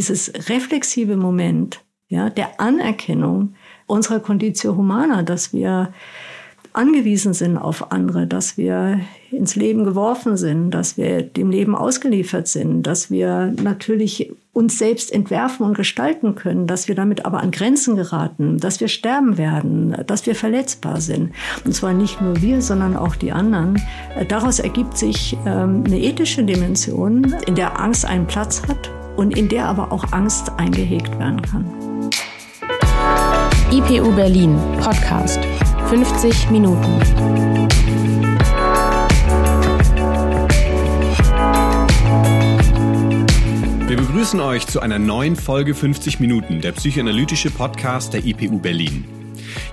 dieses reflexive Moment ja, der Anerkennung unserer Conditio Humana, dass wir angewiesen sind auf andere, dass wir ins Leben geworfen sind, dass wir dem Leben ausgeliefert sind, dass wir natürlich uns selbst entwerfen und gestalten können, dass wir damit aber an Grenzen geraten, dass wir sterben werden, dass wir verletzbar sind. Und zwar nicht nur wir, sondern auch die anderen. Daraus ergibt sich ähm, eine ethische Dimension, in der Angst einen Platz hat und in der aber auch Angst eingehegt werden kann. IPU Berlin Podcast 50 Minuten. Wir begrüßen euch zu einer neuen Folge 50 Minuten, der psychoanalytische Podcast der IPU Berlin.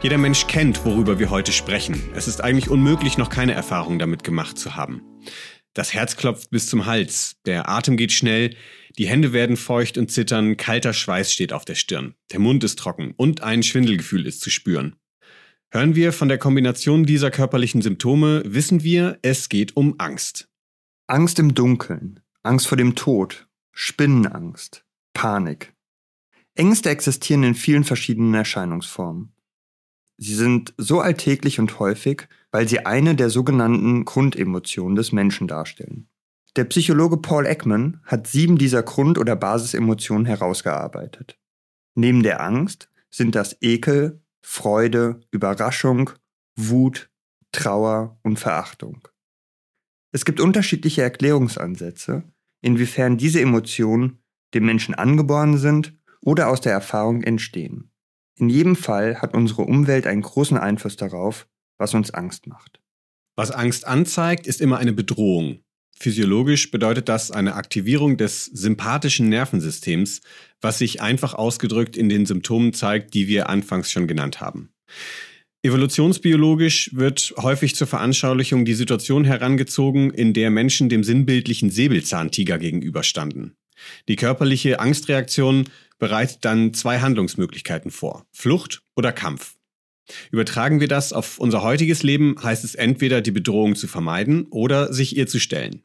Jeder Mensch kennt, worüber wir heute sprechen. Es ist eigentlich unmöglich, noch keine Erfahrung damit gemacht zu haben. Das Herz klopft bis zum Hals, der Atem geht schnell, die Hände werden feucht und zittern, kalter Schweiß steht auf der Stirn, der Mund ist trocken und ein Schwindelgefühl ist zu spüren. Hören wir von der Kombination dieser körperlichen Symptome, wissen wir, es geht um Angst. Angst im Dunkeln, Angst vor dem Tod, Spinnenangst, Panik. Ängste existieren in vielen verschiedenen Erscheinungsformen. Sie sind so alltäglich und häufig, weil sie eine der sogenannten Grundemotionen des Menschen darstellen. Der Psychologe Paul Ekman hat sieben dieser Grund- oder Basisemotionen herausgearbeitet. Neben der Angst sind das Ekel, Freude, Überraschung, Wut, Trauer und Verachtung. Es gibt unterschiedliche Erklärungsansätze, inwiefern diese Emotionen dem Menschen angeboren sind oder aus der Erfahrung entstehen. In jedem Fall hat unsere Umwelt einen großen Einfluss darauf, was uns Angst macht. Was Angst anzeigt, ist immer eine Bedrohung. Physiologisch bedeutet das eine Aktivierung des sympathischen Nervensystems, was sich einfach ausgedrückt in den Symptomen zeigt, die wir anfangs schon genannt haben. Evolutionsbiologisch wird häufig zur Veranschaulichung die Situation herangezogen, in der Menschen dem sinnbildlichen Säbelzahntiger gegenüberstanden. Die körperliche Angstreaktion bereitet dann zwei Handlungsmöglichkeiten vor, Flucht oder Kampf. Übertragen wir das auf unser heutiges Leben, heißt es entweder die Bedrohung zu vermeiden oder sich ihr zu stellen.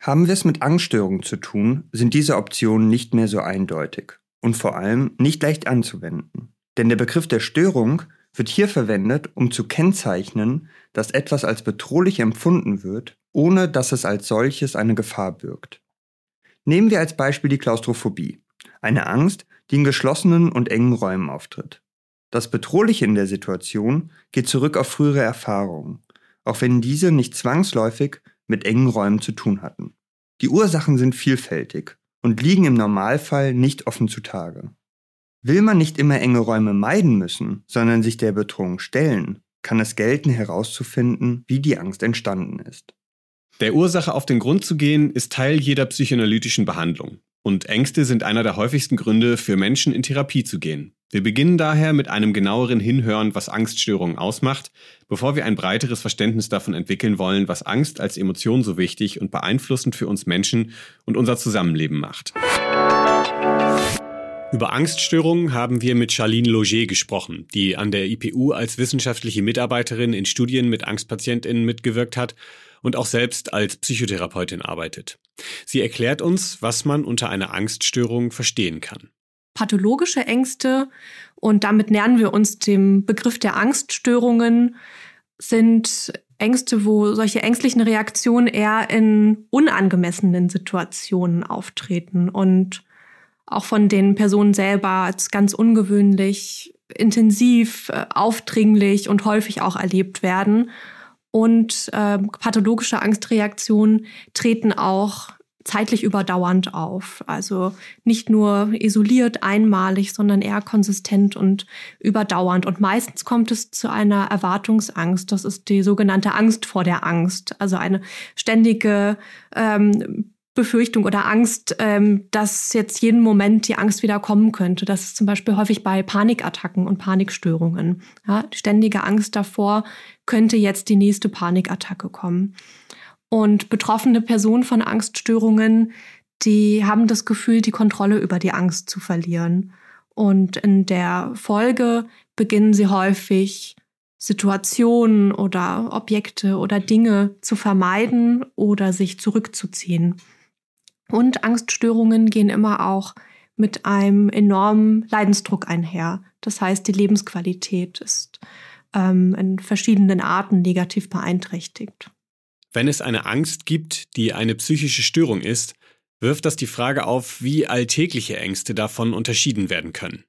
Haben wir es mit Angststörungen zu tun, sind diese Optionen nicht mehr so eindeutig und vor allem nicht leicht anzuwenden. Denn der Begriff der Störung wird hier verwendet, um zu kennzeichnen, dass etwas als bedrohlich empfunden wird, ohne dass es als solches eine Gefahr birgt. Nehmen wir als Beispiel die Klaustrophobie, eine Angst, die in geschlossenen und engen Räumen auftritt. Das Bedrohliche in der Situation geht zurück auf frühere Erfahrungen, auch wenn diese nicht zwangsläufig mit engen Räumen zu tun hatten. Die Ursachen sind vielfältig und liegen im Normalfall nicht offen zutage. Will man nicht immer enge Räume meiden müssen, sondern sich der Bedrohung stellen, kann es gelten herauszufinden, wie die Angst entstanden ist. Der Ursache auf den Grund zu gehen, ist Teil jeder psychoanalytischen Behandlung. Und Ängste sind einer der häufigsten Gründe für Menschen in Therapie zu gehen. Wir beginnen daher mit einem genaueren Hinhören, was Angststörungen ausmacht, bevor wir ein breiteres Verständnis davon entwickeln wollen, was Angst als Emotion so wichtig und beeinflussend für uns Menschen und unser Zusammenleben macht. Über Angststörungen haben wir mit Charlene Loger gesprochen, die an der IPU als wissenschaftliche Mitarbeiterin in Studien mit Angstpatientinnen mitgewirkt hat und auch selbst als Psychotherapeutin arbeitet. Sie erklärt uns, was man unter einer Angststörung verstehen kann pathologische Ängste und damit nähern wir uns dem Begriff der Angststörungen, sind Ängste, wo solche ängstlichen Reaktionen eher in unangemessenen Situationen auftreten und auch von den Personen selber als ganz ungewöhnlich, intensiv, äh, aufdringlich und häufig auch erlebt werden. Und äh, pathologische Angstreaktionen treten auch zeitlich überdauernd auf. Also nicht nur isoliert, einmalig, sondern eher konsistent und überdauernd. Und meistens kommt es zu einer Erwartungsangst. Das ist die sogenannte Angst vor der Angst. Also eine ständige ähm, Befürchtung oder Angst, ähm, dass jetzt jeden Moment die Angst wieder kommen könnte. Das ist zum Beispiel häufig bei Panikattacken und Panikstörungen. Ja, ständige Angst davor, könnte jetzt die nächste Panikattacke kommen. Und betroffene Personen von Angststörungen, die haben das Gefühl, die Kontrolle über die Angst zu verlieren. Und in der Folge beginnen sie häufig Situationen oder Objekte oder Dinge zu vermeiden oder sich zurückzuziehen. Und Angststörungen gehen immer auch mit einem enormen Leidensdruck einher. Das heißt, die Lebensqualität ist ähm, in verschiedenen Arten negativ beeinträchtigt. Wenn es eine Angst gibt, die eine psychische Störung ist, wirft das die Frage auf, wie alltägliche Ängste davon unterschieden werden können.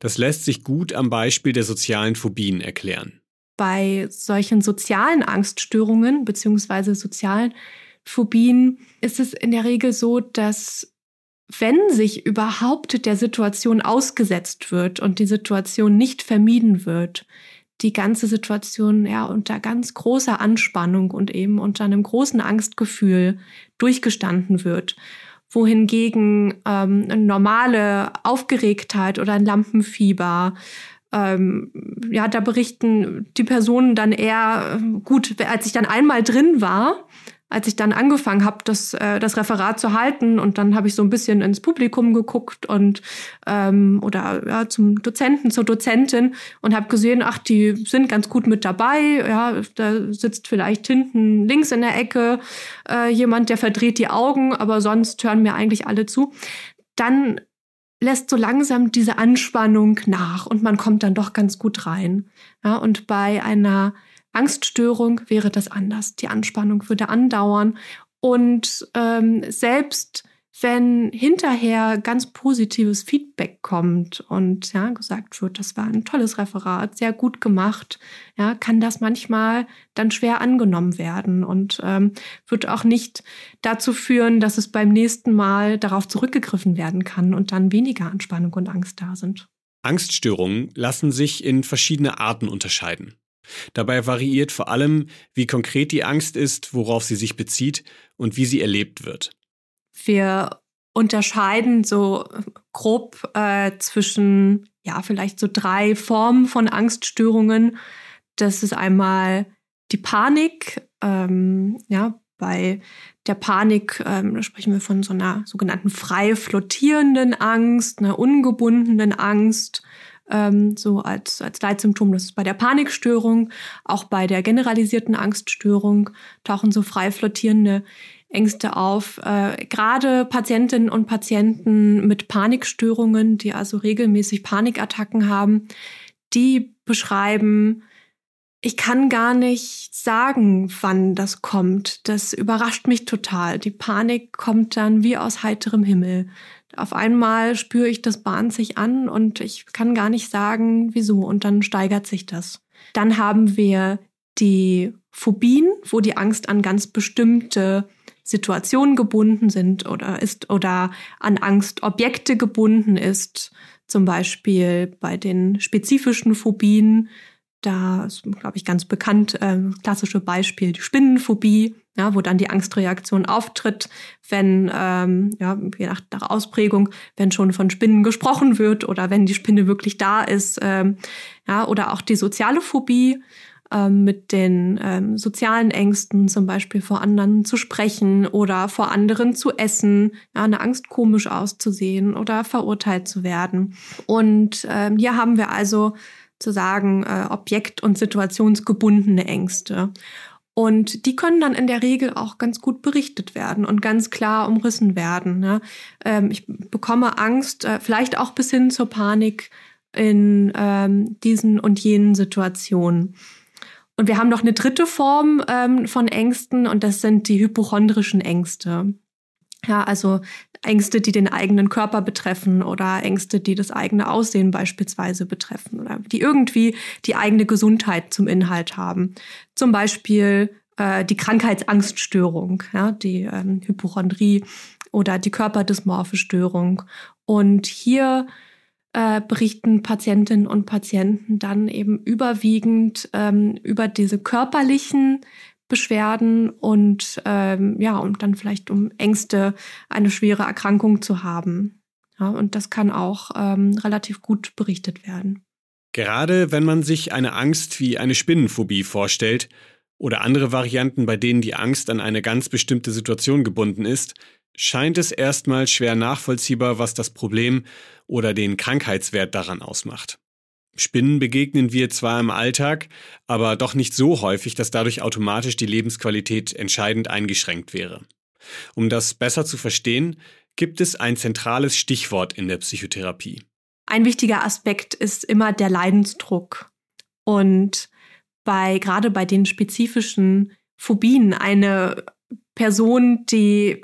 Das lässt sich gut am Beispiel der sozialen Phobien erklären. Bei solchen sozialen Angststörungen bzw. sozialen Phobien ist es in der Regel so, dass wenn sich überhaupt der Situation ausgesetzt wird und die Situation nicht vermieden wird, die ganze Situation ja unter ganz großer Anspannung und eben unter einem großen Angstgefühl durchgestanden wird. Wohingegen ähm, eine normale Aufgeregtheit oder ein Lampenfieber ähm, ja, da berichten die Personen dann eher, gut, als ich dann einmal drin war, als ich dann angefangen habe, das, äh, das Referat zu halten und dann habe ich so ein bisschen ins Publikum geguckt und ähm, oder ja, zum Dozenten, zur Dozentin und habe gesehen, ach, die sind ganz gut mit dabei. Ja, da sitzt vielleicht hinten links in der Ecke äh, jemand, der verdreht die Augen, aber sonst hören mir eigentlich alle zu. Dann lässt so langsam diese Anspannung nach und man kommt dann doch ganz gut rein. Ja, und bei einer Angststörung wäre das anders. Die Anspannung würde andauern. Und ähm, selbst wenn hinterher ganz positives Feedback kommt und ja, gesagt wird, das war ein tolles Referat, sehr gut gemacht, ja, kann das manchmal dann schwer angenommen werden und ähm, wird auch nicht dazu führen, dass es beim nächsten Mal darauf zurückgegriffen werden kann und dann weniger Anspannung und Angst da sind. Angststörungen lassen sich in verschiedene Arten unterscheiden. Dabei variiert vor allem, wie konkret die Angst ist, worauf sie sich bezieht und wie sie erlebt wird. Wir unterscheiden so grob äh, zwischen, ja, vielleicht so drei Formen von Angststörungen. Das ist einmal die Panik, ähm, ja, bei der Panik ähm, sprechen wir von so einer sogenannten frei flottierenden Angst, einer ungebundenen Angst ähm, so als, als Leitsymptom. Das ist bei der Panikstörung, auch bei der generalisierten Angststörung tauchen so frei flottierende Ängste auf. Äh, Gerade Patientinnen und Patienten mit Panikstörungen, die also regelmäßig Panikattacken haben, die beschreiben, ich kann gar nicht sagen, wann das kommt. Das überrascht mich total. Die Panik kommt dann wie aus heiterem Himmel. Auf einmal spüre ich, das bahnt sich an und ich kann gar nicht sagen, wieso. Und dann steigert sich das. Dann haben wir die Phobien, wo die Angst an ganz bestimmte Situationen gebunden sind oder ist oder an Angstobjekte gebunden ist. Zum Beispiel bei den spezifischen Phobien da ist, glaube ich, ganz bekannt, äh, klassische Beispiel, die Spinnenphobie, ja, wo dann die Angstreaktion auftritt, wenn, ähm, ja, je nach, nach Ausprägung, wenn schon von Spinnen gesprochen wird oder wenn die Spinne wirklich da ist, ähm, ja, oder auch die soziale Phobie, ähm, mit den ähm, sozialen Ängsten, zum Beispiel vor anderen zu sprechen oder vor anderen zu essen, ja, eine Angst komisch auszusehen oder verurteilt zu werden. Und ähm, hier haben wir also zu sagen, äh, objekt- und situationsgebundene Ängste. Und die können dann in der Regel auch ganz gut berichtet werden und ganz klar umrissen werden. Ne? Ähm, ich bekomme Angst, äh, vielleicht auch bis hin zur Panik in ähm, diesen und jenen Situationen. Und wir haben noch eine dritte Form ähm, von Ängsten und das sind die hypochondrischen Ängste. Ja, also Ängste, die den eigenen Körper betreffen oder Ängste, die das eigene Aussehen beispielsweise betreffen oder die irgendwie die eigene Gesundheit zum Inhalt haben. Zum Beispiel äh, die Krankheitsangststörung, ja, die ähm, Hypochondrie oder die körperdysmorphe Störung. Und hier äh, berichten Patientinnen und Patienten dann eben überwiegend ähm, über diese körperlichen Beschwerden und ähm, ja, und dann vielleicht um Ängste, eine schwere Erkrankung zu haben. Ja, und das kann auch ähm, relativ gut berichtet werden. Gerade wenn man sich eine Angst wie eine Spinnenphobie vorstellt oder andere Varianten, bei denen die Angst an eine ganz bestimmte Situation gebunden ist, scheint es erstmal schwer nachvollziehbar, was das Problem oder den Krankheitswert daran ausmacht. Spinnen begegnen wir zwar im Alltag, aber doch nicht so häufig, dass dadurch automatisch die Lebensqualität entscheidend eingeschränkt wäre. Um das besser zu verstehen, gibt es ein zentrales Stichwort in der Psychotherapie. Ein wichtiger Aspekt ist immer der Leidensdruck. Und bei, gerade bei den spezifischen Phobien, eine Person, die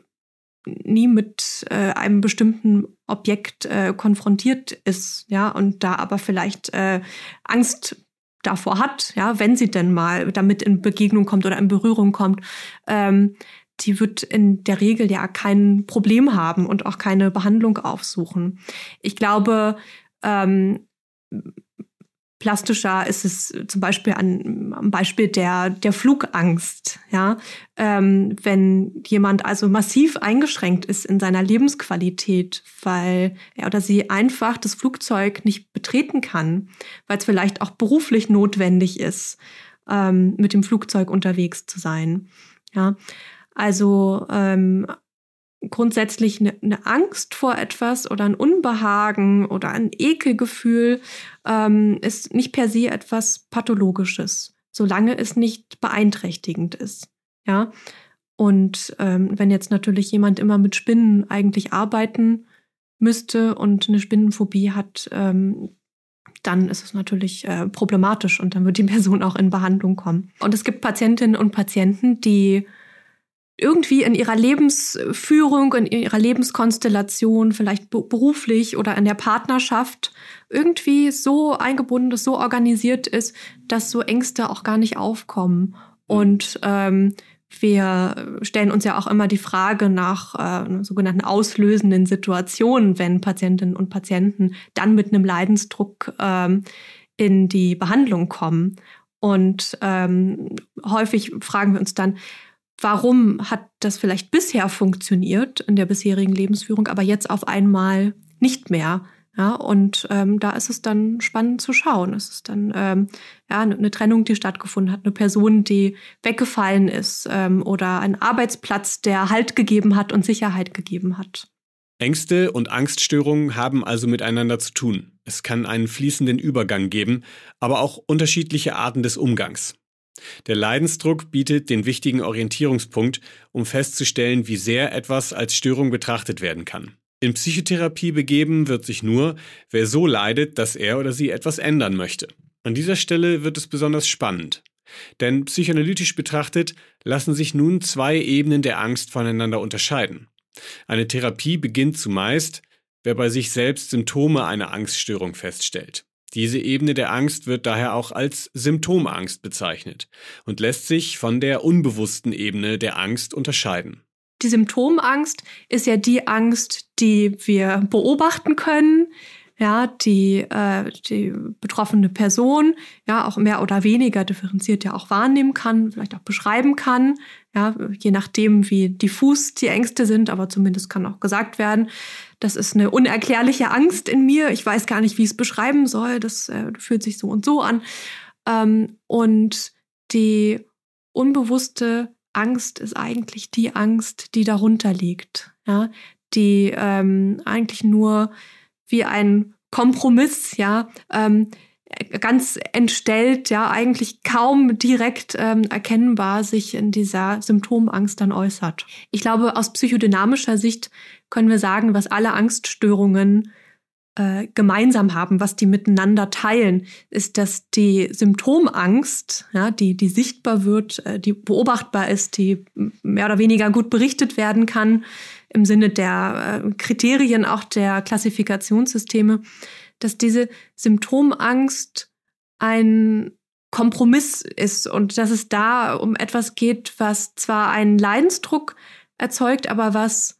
nie mit äh, einem bestimmten Objekt äh, konfrontiert ist, ja, und da aber vielleicht äh, Angst davor hat, ja, wenn sie denn mal damit in Begegnung kommt oder in Berührung kommt, ähm, die wird in der Regel ja kein Problem haben und auch keine Behandlung aufsuchen. Ich glaube, ähm, plastischer ist es zum Beispiel an, am Beispiel der, der Flugangst. Ja? Ähm, wenn jemand also massiv eingeschränkt ist in seiner Lebensqualität, weil er oder sie einfach das Flugzeug nicht betreten kann, weil es vielleicht auch beruflich notwendig ist, ähm, mit dem Flugzeug unterwegs zu sein. Ja? Also ähm, grundsätzlich eine, eine, Angst vor etwas oder ein Unbehagen oder ein Ekelgefühl ähm, ist nicht per se etwas Pathologisches, solange es nicht beeinträchtigend ist. Ja. Und ähm, wenn jetzt natürlich jemand immer mit Spinnen eigentlich arbeiten müsste und eine Spinnenphobie hat, ähm, dann ist es natürlich äh, problematisch und dann wird die Person auch in Behandlung kommen. Und es gibt Patientinnen und Patienten, die irgendwie in ihrer Lebensführung, in ihrer Lebenskonstellation, vielleicht beruflich oder in der Partnerschaft irgendwie so eingebunden ist, so organisiert ist, dass so Ängste auch gar nicht aufkommen. Und ähm, wir stellen uns ja auch immer die Frage nach äh, sogenannten auslösenden Situationen, wenn Patientinnen und Patienten dann mit einem Leidensdruck ähm, in die Behandlung kommen. Und ähm, häufig fragen wir uns dann, warum hat das vielleicht bisher funktioniert in der bisherigen Lebensführung, aber jetzt auf einmal nicht mehr. Ja, und ähm, da ist es dann spannend zu schauen. Es ist dann ähm, ja, eine Trennung, die stattgefunden hat, eine Person, die weggefallen ist ähm, oder ein Arbeitsplatz, der Halt gegeben hat und Sicherheit gegeben hat. Ängste und Angststörungen haben also miteinander zu tun. Es kann einen fließenden Übergang geben, aber auch unterschiedliche Arten des Umgangs. Der Leidensdruck bietet den wichtigen Orientierungspunkt, um festzustellen, wie sehr etwas als Störung betrachtet werden kann. In Psychotherapie begeben wird sich nur, wer so leidet, dass er oder sie etwas ändern möchte. An dieser Stelle wird es besonders spannend. Denn psychoanalytisch betrachtet lassen sich nun zwei Ebenen der Angst voneinander unterscheiden. Eine Therapie beginnt zumeist, wer bei sich selbst Symptome einer Angststörung feststellt. Diese Ebene der Angst wird daher auch als Symptomangst bezeichnet und lässt sich von der unbewussten Ebene der Angst unterscheiden. Die Symptomangst ist ja die Angst, die wir beobachten können, ja, die, äh, die betroffene Person ja auch mehr oder weniger differenziert ja auch wahrnehmen kann, vielleicht auch beschreiben kann, ja, je nachdem, wie diffus die Ängste sind, aber zumindest kann auch gesagt werden, das ist eine unerklärliche Angst in mir, ich weiß gar nicht, wie ich es beschreiben soll, das äh, fühlt sich so und so an. Ähm, und die unbewusste Angst ist eigentlich die Angst, die darunter liegt, ja, die ähm, eigentlich nur wie ein Kompromiss, ja, ähm, ganz entstellt, ja, eigentlich kaum direkt ähm, erkennbar sich in dieser Symptomangst dann äußert. Ich glaube, aus psychodynamischer Sicht können wir sagen, was alle Angststörungen äh, gemeinsam haben, was die miteinander teilen, ist, dass die Symptomangst, ja, die, die sichtbar wird, äh, die beobachtbar ist, die mehr oder weniger gut berichtet werden kann, im Sinne der äh, Kriterien auch der Klassifikationssysteme, dass diese Symptomangst ein Kompromiss ist und dass es da um etwas geht, was zwar einen Leidensdruck erzeugt, aber was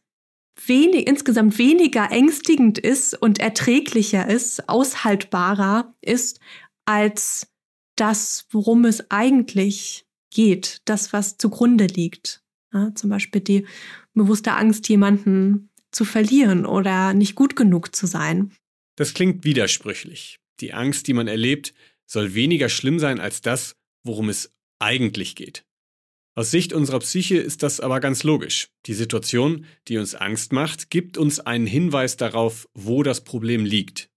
wenig, insgesamt weniger ängstigend ist und erträglicher ist, aushaltbarer ist, als das, worum es eigentlich geht, das, was zugrunde liegt. Ja, zum Beispiel die bewusste Angst, jemanden zu verlieren oder nicht gut genug zu sein. Das klingt widersprüchlich. Die Angst, die man erlebt, soll weniger schlimm sein als das, worum es eigentlich geht. Aus Sicht unserer Psyche ist das aber ganz logisch. Die Situation, die uns Angst macht, gibt uns einen Hinweis darauf, wo das Problem liegt.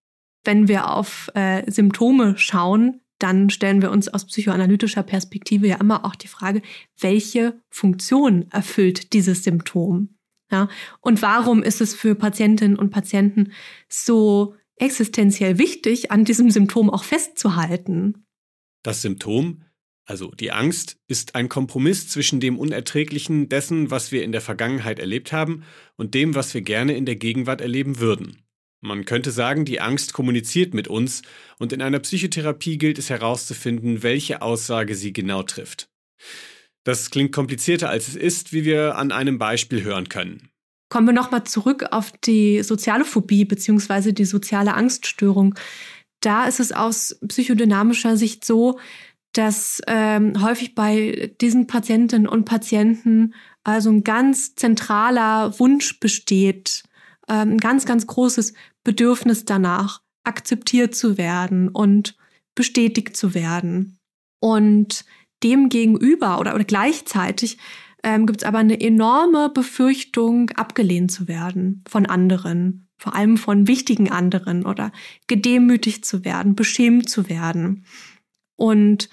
Wenn wir auf äh, Symptome schauen, dann stellen wir uns aus psychoanalytischer Perspektive ja immer auch die Frage, welche Funktion erfüllt dieses Symptom? Ja? Und warum ist es für Patientinnen und Patienten so existenziell wichtig, an diesem Symptom auch festzuhalten? Das Symptom, also die Angst, ist ein Kompromiss zwischen dem Unerträglichen dessen, was wir in der Vergangenheit erlebt haben, und dem, was wir gerne in der Gegenwart erleben würden. Man könnte sagen, die Angst kommuniziert mit uns und in einer Psychotherapie gilt es herauszufinden, welche Aussage sie genau trifft. Das klingt komplizierter als es ist, wie wir an einem Beispiel hören können. Kommen wir nochmal zurück auf die soziale Phobie bzw. die soziale Angststörung. Da ist es aus psychodynamischer Sicht so, dass ähm, häufig bei diesen Patientinnen und Patienten also ein ganz zentraler Wunsch besteht, ähm, ein ganz, ganz großes Bedürfnis danach, akzeptiert zu werden und bestätigt zu werden. Und dem gegenüber oder, oder gleichzeitig ähm, gibt es aber eine enorme Befürchtung, abgelehnt zu werden von anderen, vor allem von wichtigen anderen oder gedemütigt zu werden, beschämt zu werden. Und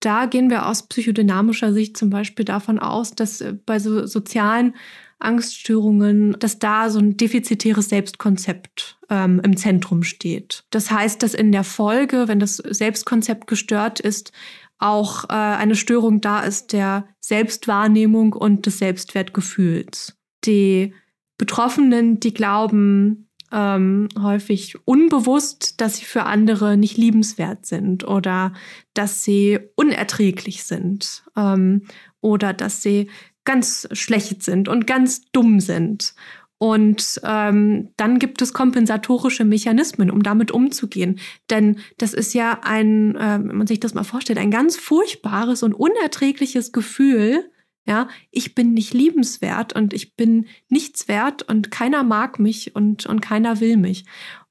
da gehen wir aus psychodynamischer Sicht zum Beispiel davon aus, dass äh, bei so sozialen Angststörungen, dass da so ein defizitäres Selbstkonzept ähm, im Zentrum steht. Das heißt, dass in der Folge, wenn das Selbstkonzept gestört ist, auch äh, eine Störung da ist der Selbstwahrnehmung und des Selbstwertgefühls. Die Betroffenen, die glauben ähm, häufig unbewusst, dass sie für andere nicht liebenswert sind oder dass sie unerträglich sind ähm, oder dass sie ganz schlecht sind und ganz dumm sind. Und ähm, dann gibt es kompensatorische Mechanismen, um damit umzugehen. Denn das ist ja ein, äh, wenn man sich das mal vorstellt, ein ganz furchtbares und unerträgliches Gefühl. Ja, ich bin nicht liebenswert und ich bin nichts wert und keiner mag mich und, und keiner will mich.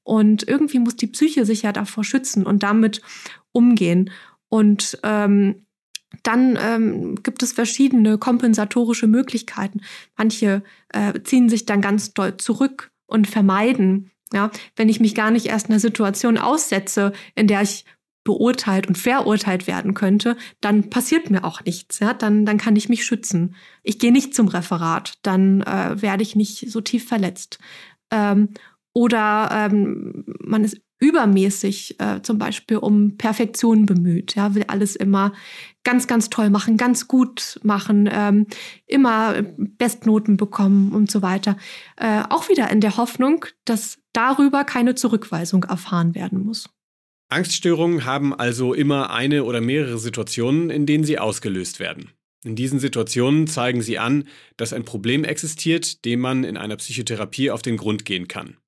Und irgendwie muss die Psyche sich ja davor schützen und damit umgehen. Und ähm, dann ähm, gibt es verschiedene kompensatorische Möglichkeiten. Manche äh, ziehen sich dann ganz doll zurück und vermeiden. Ja, wenn ich mich gar nicht erst einer Situation aussetze, in der ich beurteilt und verurteilt werden könnte, dann passiert mir auch nichts. Ja? Dann, dann kann ich mich schützen. Ich gehe nicht zum Referat, dann äh, werde ich nicht so tief verletzt. Ähm, oder ähm, man ist übermäßig äh, zum Beispiel um Perfektion bemüht, ja, will alles immer ganz, ganz toll machen, ganz gut machen, ähm, immer Bestnoten bekommen und so weiter. Äh, auch wieder in der Hoffnung, dass darüber keine Zurückweisung erfahren werden muss. Angststörungen haben also immer eine oder mehrere Situationen, in denen sie ausgelöst werden. In diesen Situationen zeigen sie an, dass ein Problem existiert, dem man in einer Psychotherapie auf den Grund gehen kann.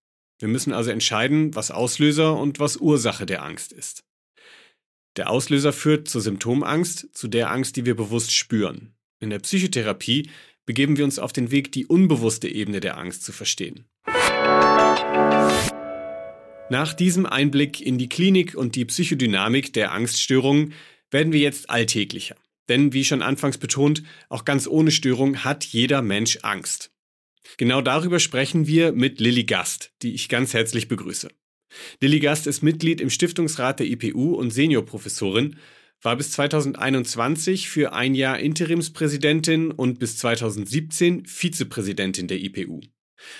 Wir müssen also entscheiden, was Auslöser und was Ursache der Angst ist. Der Auslöser führt zur Symptomangst, zu der Angst, die wir bewusst spüren. In der Psychotherapie begeben wir uns auf den Weg, die unbewusste Ebene der Angst zu verstehen. Nach diesem Einblick in die Klinik und die Psychodynamik der Angststörungen werden wir jetzt alltäglicher. Denn wie schon anfangs betont, auch ganz ohne Störung hat jeder Mensch Angst. Genau darüber sprechen wir mit Lilly Gast, die ich ganz herzlich begrüße. Lilly Gast ist Mitglied im Stiftungsrat der IPU und Seniorprofessorin, war bis 2021 für ein Jahr Interimspräsidentin und bis 2017 Vizepräsidentin der IPU.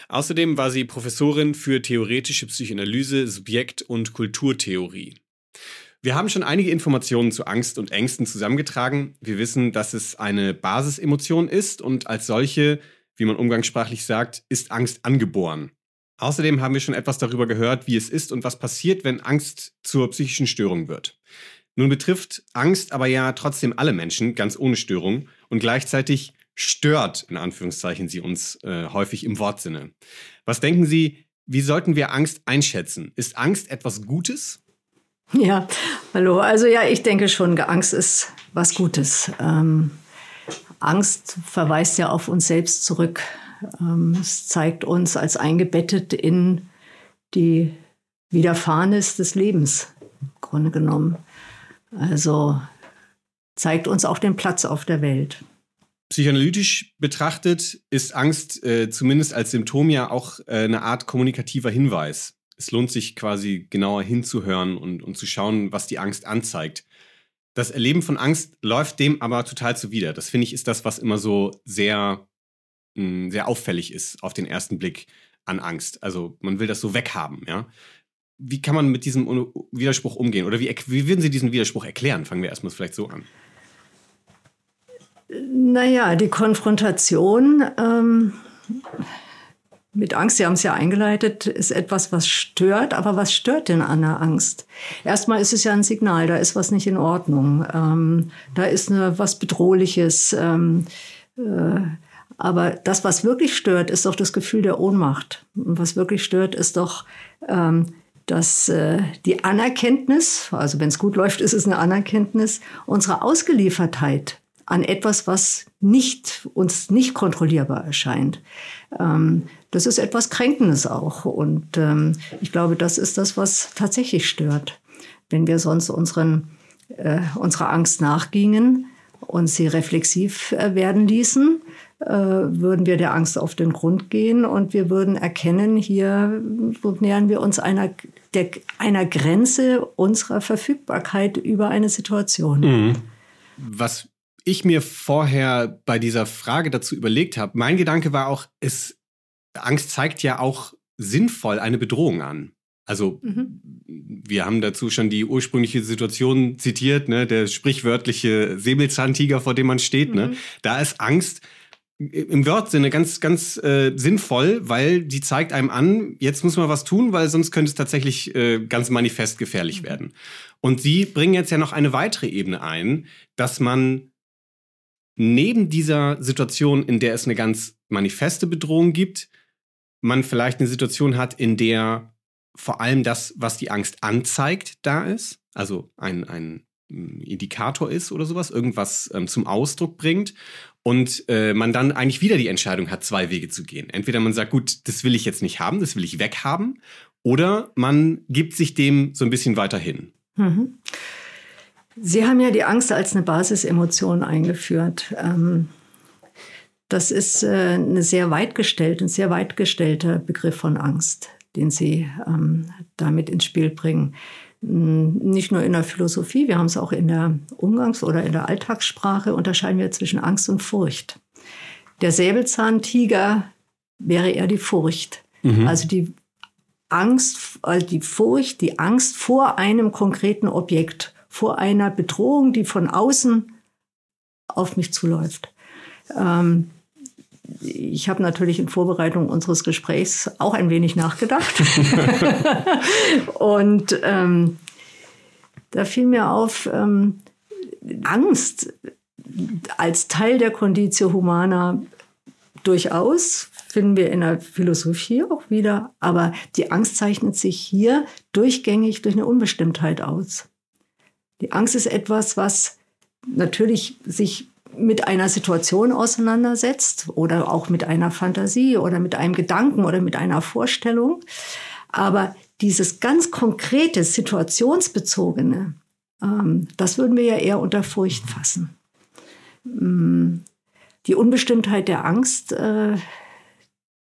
Außerdem war sie Professorin für theoretische Psychoanalyse, Subjekt- und Kulturtheorie. Wir haben schon einige Informationen zu Angst und Ängsten zusammengetragen. Wir wissen, dass es eine Basisemotion ist und als solche wie man umgangssprachlich sagt, ist Angst angeboren. Außerdem haben wir schon etwas darüber gehört, wie es ist und was passiert, wenn Angst zur psychischen Störung wird. Nun betrifft Angst aber ja trotzdem alle Menschen, ganz ohne Störung, und gleichzeitig stört, in Anführungszeichen, sie uns äh, häufig im Wortsinne. Was denken Sie, wie sollten wir Angst einschätzen? Ist Angst etwas Gutes? Ja, hallo. Also ja, ich denke schon, Angst ist was Gutes. Ähm, Angst verweist ja auf uns selbst zurück. Ähm, es zeigt uns als eingebettet in die Widerfahrenes des Lebens, im Grunde genommen. Also zeigt uns auch den Platz auf der Welt. Psychoanalytisch betrachtet ist Angst äh, zumindest als Symptom ja auch äh, eine Art kommunikativer Hinweis. Es lohnt sich quasi genauer hinzuhören und, und zu schauen, was die Angst anzeigt. Das Erleben von Angst läuft dem aber total zuwider. Das finde ich ist das, was immer so sehr mh, sehr auffällig ist auf den ersten Blick an Angst. Also man will das so weghaben, ja. Wie kann man mit diesem Widerspruch umgehen? Oder wie, wie würden Sie diesen Widerspruch erklären? Fangen wir erstmal vielleicht so an. Naja, die Konfrontation ähm, mit Angst, Sie haben es ja eingeleitet, ist etwas, was stört. Aber was stört denn an der Angst? Erstmal ist es ja ein Signal, da ist was nicht in Ordnung. Ähm, da ist eine, was Bedrohliches. Ähm, äh, aber das, was wirklich stört, ist doch das Gefühl der Ohnmacht. Und was wirklich stört, ist doch ähm, dass äh, die Anerkenntnis, also wenn es gut läuft, ist es eine Anerkenntnis, unserer Ausgeliefertheit an etwas, was nicht uns nicht kontrollierbar erscheint. Ähm, das ist etwas Kränkendes auch. Und ähm, ich glaube, das ist das, was tatsächlich stört. Wenn wir sonst unseren, äh, unserer Angst nachgingen und sie reflexiv äh, werden ließen, äh, würden wir der Angst auf den Grund gehen und wir würden erkennen, hier nähern wir uns einer, der, einer Grenze unserer Verfügbarkeit über eine Situation. Mhm. Was ich mir vorher bei dieser Frage dazu überlegt habe, mein Gedanke war auch, es, Angst zeigt ja auch sinnvoll eine Bedrohung an. Also mhm. wir haben dazu schon die ursprüngliche Situation zitiert, ne, der sprichwörtliche Säbelzahntiger, vor dem man steht. Ne? Mhm. Ne? Da ist Angst im Wortsinne ganz, ganz äh, sinnvoll, weil die zeigt einem an, jetzt muss man was tun, weil sonst könnte es tatsächlich äh, ganz manifest gefährlich mhm. werden. Und sie bringen jetzt ja noch eine weitere Ebene ein, dass man neben dieser Situation, in der es eine ganz manifeste Bedrohung gibt, man vielleicht eine Situation hat, in der vor allem das, was die Angst anzeigt, da ist. Also ein, ein Indikator ist oder sowas, irgendwas ähm, zum Ausdruck bringt und äh, man dann eigentlich wieder die Entscheidung hat, zwei Wege zu gehen. Entweder man sagt, gut, das will ich jetzt nicht haben, das will ich weghaben, oder man gibt sich dem so ein bisschen weiter hin. Mhm. Sie haben ja die Angst als eine Basisemotion eingeführt. Ähm, das ist äh, eine sehr weit gestellte, ein sehr weit gestellter Begriff von Angst, den Sie ähm, damit ins Spiel bringen. Hm, nicht nur in der Philosophie, wir haben es auch in der Umgangs- oder in der Alltagssprache, unterscheiden wir zwischen Angst und Furcht. Der Säbelzahntiger wäre eher die Furcht. Mhm. Also die Angst, also die Furcht, die Angst vor einem konkreten Objekt, vor einer Bedrohung, die von außen auf mich zuläuft. Ähm, ich habe natürlich in Vorbereitung unseres Gesprächs auch ein wenig nachgedacht. und ähm, da fiel mir auf, ähm, Angst als Teil der Conditio Humana durchaus, finden wir in der Philosophie auch wieder, aber die Angst zeichnet sich hier durchgängig durch eine Unbestimmtheit aus. Die Angst ist etwas, was natürlich sich mit einer Situation auseinandersetzt oder auch mit einer Fantasie oder mit einem Gedanken oder mit einer Vorstellung. Aber dieses ganz konkrete, situationsbezogene, ähm, das würden wir ja eher unter Furcht fassen. Mm, die Unbestimmtheit der Angst, äh,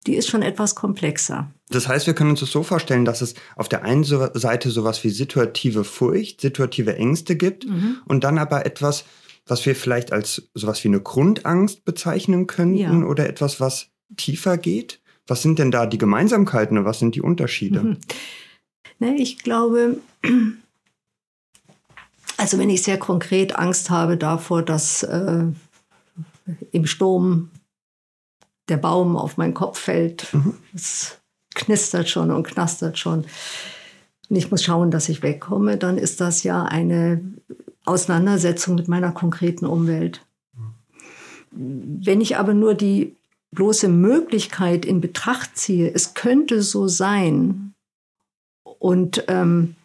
die ist schon etwas komplexer. Das heißt, wir können uns das so vorstellen, dass es auf der einen Seite sowas wie situative Furcht, situative Ängste gibt mhm. und dann aber etwas, was wir vielleicht als sowas wie eine Grundangst bezeichnen könnten ja. oder etwas, was tiefer geht? Was sind denn da die Gemeinsamkeiten und was sind die Unterschiede? Mhm. Ne, ich glaube, also wenn ich sehr konkret Angst habe davor, dass äh, im Sturm der Baum auf meinen Kopf fällt, mhm. es knistert schon und knastert schon. Und ich muss schauen, dass ich wegkomme, dann ist das ja eine Auseinandersetzung mit meiner konkreten Umwelt. Wenn ich aber nur die bloße Möglichkeit in Betracht ziehe, es könnte so sein, und ähm,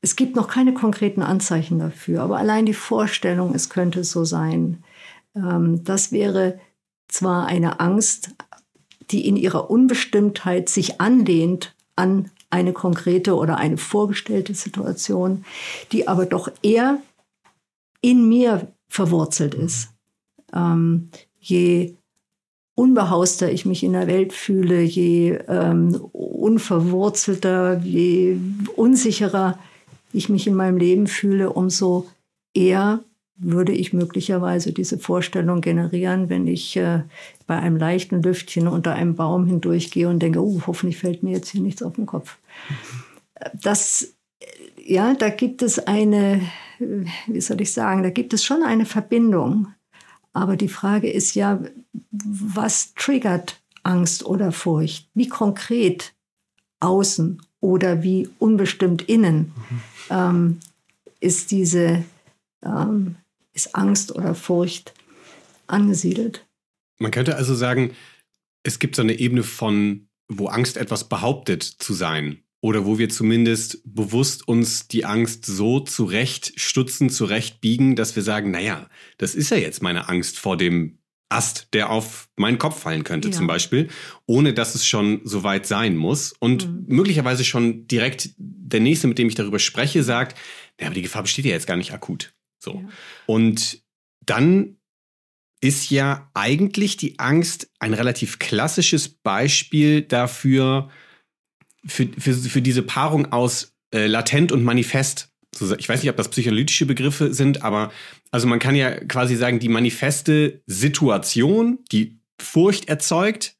es gibt noch keine konkreten Anzeichen dafür, aber allein die Vorstellung, es könnte so sein, ähm, das wäre zwar eine Angst, die in ihrer Unbestimmtheit sich anlehnt an eine konkrete oder eine vorgestellte Situation, die aber doch eher in mir verwurzelt ist. Ähm, je unbehauster ich mich in der Welt fühle, je ähm, unverwurzelter, je unsicherer ich mich in meinem Leben fühle, umso eher würde ich möglicherweise diese Vorstellung generieren, wenn ich äh, bei einem leichten Lüftchen unter einem Baum hindurchgehe und denke, oh, hoffentlich fällt mir jetzt hier nichts auf den Kopf. Das, ja, da gibt es eine, wie soll ich sagen, da gibt es schon eine Verbindung. Aber die Frage ist ja, was triggert Angst oder Furcht? Wie konkret außen oder wie unbestimmt innen mhm. ähm, ist diese ähm, ist Angst oder Furcht angesiedelt. Man könnte also sagen, es gibt so eine Ebene von, wo Angst etwas behauptet zu sein oder wo wir zumindest bewusst uns die Angst so zurechtstutzen, zurechtbiegen, dass wir sagen, naja, das ist ja jetzt meine Angst vor dem Ast, der auf meinen Kopf fallen könnte, ja. zum Beispiel, ohne dass es schon so weit sein muss. Und mhm. möglicherweise schon direkt der Nächste, mit dem ich darüber spreche, sagt, ja, aber die Gefahr besteht ja jetzt gar nicht akut. So. Ja. Und dann ist ja eigentlich die Angst ein relativ klassisches Beispiel dafür, für, für, für diese Paarung aus äh, latent und manifest. Ich weiß nicht, ob das psychoanalytische Begriffe sind, aber also man kann ja quasi sagen, die manifeste Situation, die Furcht erzeugt,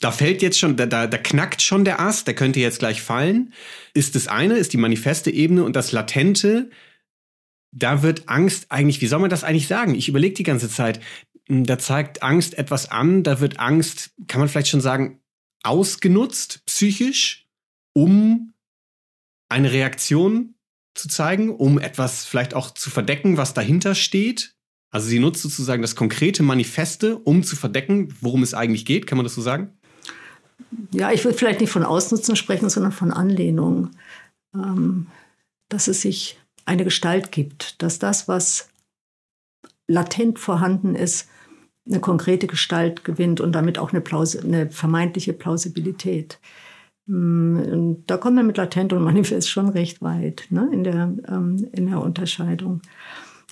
da fällt jetzt schon, da, da, da knackt schon der Ast, der könnte jetzt gleich fallen, ist das eine, ist die manifeste Ebene und das Latente da wird Angst eigentlich, wie soll man das eigentlich sagen? Ich überlege die ganze Zeit, hm, da zeigt Angst etwas an, da wird Angst, kann man vielleicht schon sagen, ausgenutzt psychisch, um eine Reaktion zu zeigen, um etwas vielleicht auch zu verdecken, was dahinter steht. Also sie nutzt sozusagen das konkrete Manifeste, um zu verdecken, worum es eigentlich geht. Kann man das so sagen? Ja, ich würde vielleicht nicht von Ausnutzen sprechen, sondern von Anlehnung. Ähm, dass es sich eine Gestalt gibt, dass das, was latent vorhanden ist, eine konkrete Gestalt gewinnt und damit auch eine, Plaus eine vermeintliche Plausibilität. Mm, und da kommt man mit latent und manifest schon recht weit ne, in, der, ähm, in der Unterscheidung.